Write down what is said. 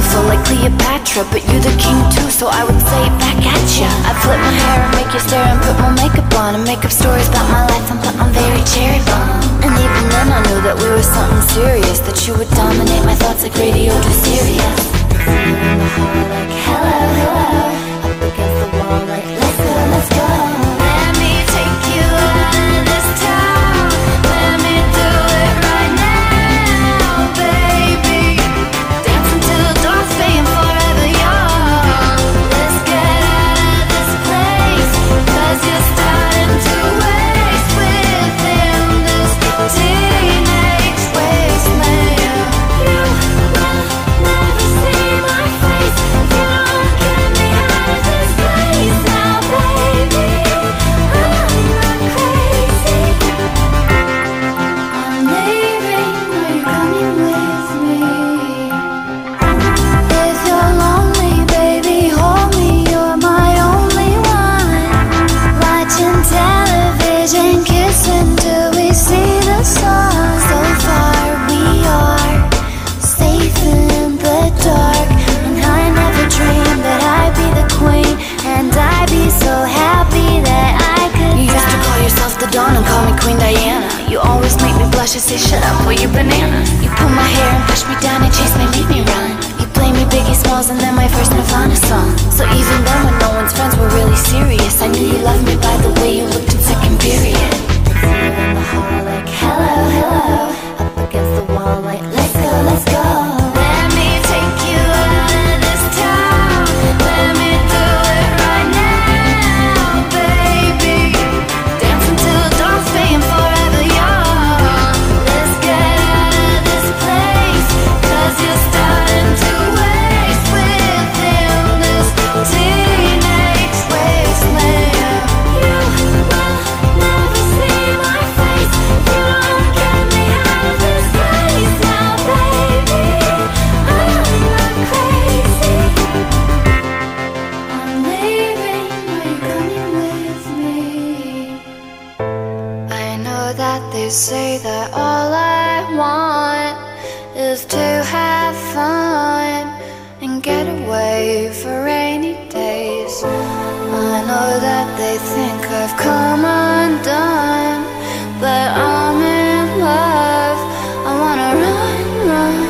beautiful like Cleopatra But you're the king too, so I would say it back at ya. I flip my hair and make you stare and put more makeup on And make up stories about my life and put my very cherry bomb. And even then I knew that we were something serious That you would dominate my thoughts like radio to say shut up, well you banana. You pull my hair and push me down and chase me, make me run. You play me Biggie Smalls and then say that all I want is to have fun and get away for rainy days. I know that they think I've come undone, but I'm in love. I wanna run, run.